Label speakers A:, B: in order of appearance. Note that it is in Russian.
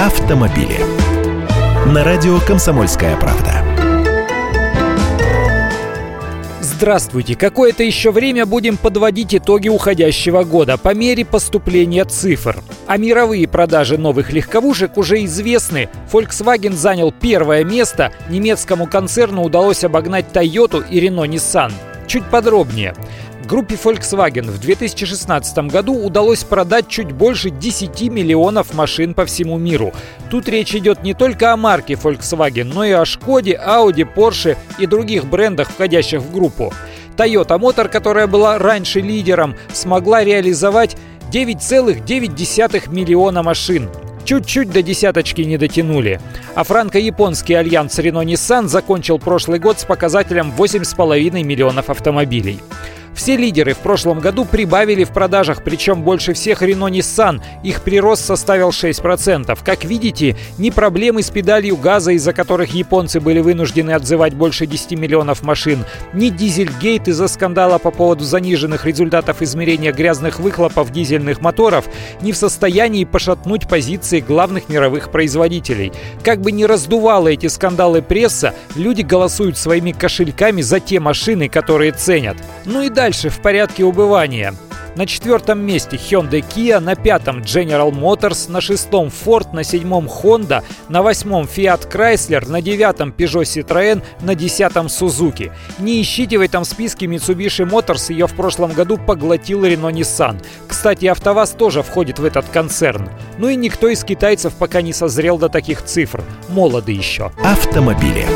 A: автомобили. На радио «Комсомольская правда».
B: Здравствуйте! Какое-то еще время будем подводить итоги уходящего года по мере поступления цифр. А мировые продажи новых легковушек уже известны. Volkswagen занял первое место, немецкому концерну удалось обогнать Toyota и Renault Nissan. Чуть подробнее. Группе Volkswagen в 2016 году удалось продать чуть больше 10 миллионов машин по всему миру. Тут речь идет не только о марке Volkswagen, но и о Шкоде, Audi, Porsche и других брендах, входящих в группу. Toyota Motor, которая была раньше лидером, смогла реализовать 9,9 миллиона машин. Чуть-чуть до десяточки не дотянули. А франко-японский альянс Renault-Nissan закончил прошлый год с показателем 8,5 миллионов автомобилей. Все лидеры в прошлом году прибавили в продажах, причем больше всех Renault Nissan. Их прирост составил 6%. Как видите, ни проблемы с педалью газа, из-за которых японцы были вынуждены отзывать больше 10 миллионов машин, ни дизельгейт из-за скандала по поводу заниженных результатов измерения грязных выхлопов дизельных моторов не в состоянии пошатнуть позиции главных мировых производителей. Как бы ни раздувала эти скандалы пресса, люди голосуют своими кошельками за те машины, которые ценят. Ну и дальше Дальше в порядке убывания. На четвертом месте Hyundai Kia, на пятом General Motors, на шестом Ford, на седьмом Honda, на восьмом Fiat Chrysler, на девятом Peugeot Citroën, на десятом Suzuki. Не ищите в этом списке Mitsubishi Motors, ее в прошлом году поглотил Renault Nissan. Кстати, АвтоВАЗ тоже входит в этот концерн. Ну и никто из китайцев пока не созрел до таких цифр. Молоды еще.
A: Автомобили.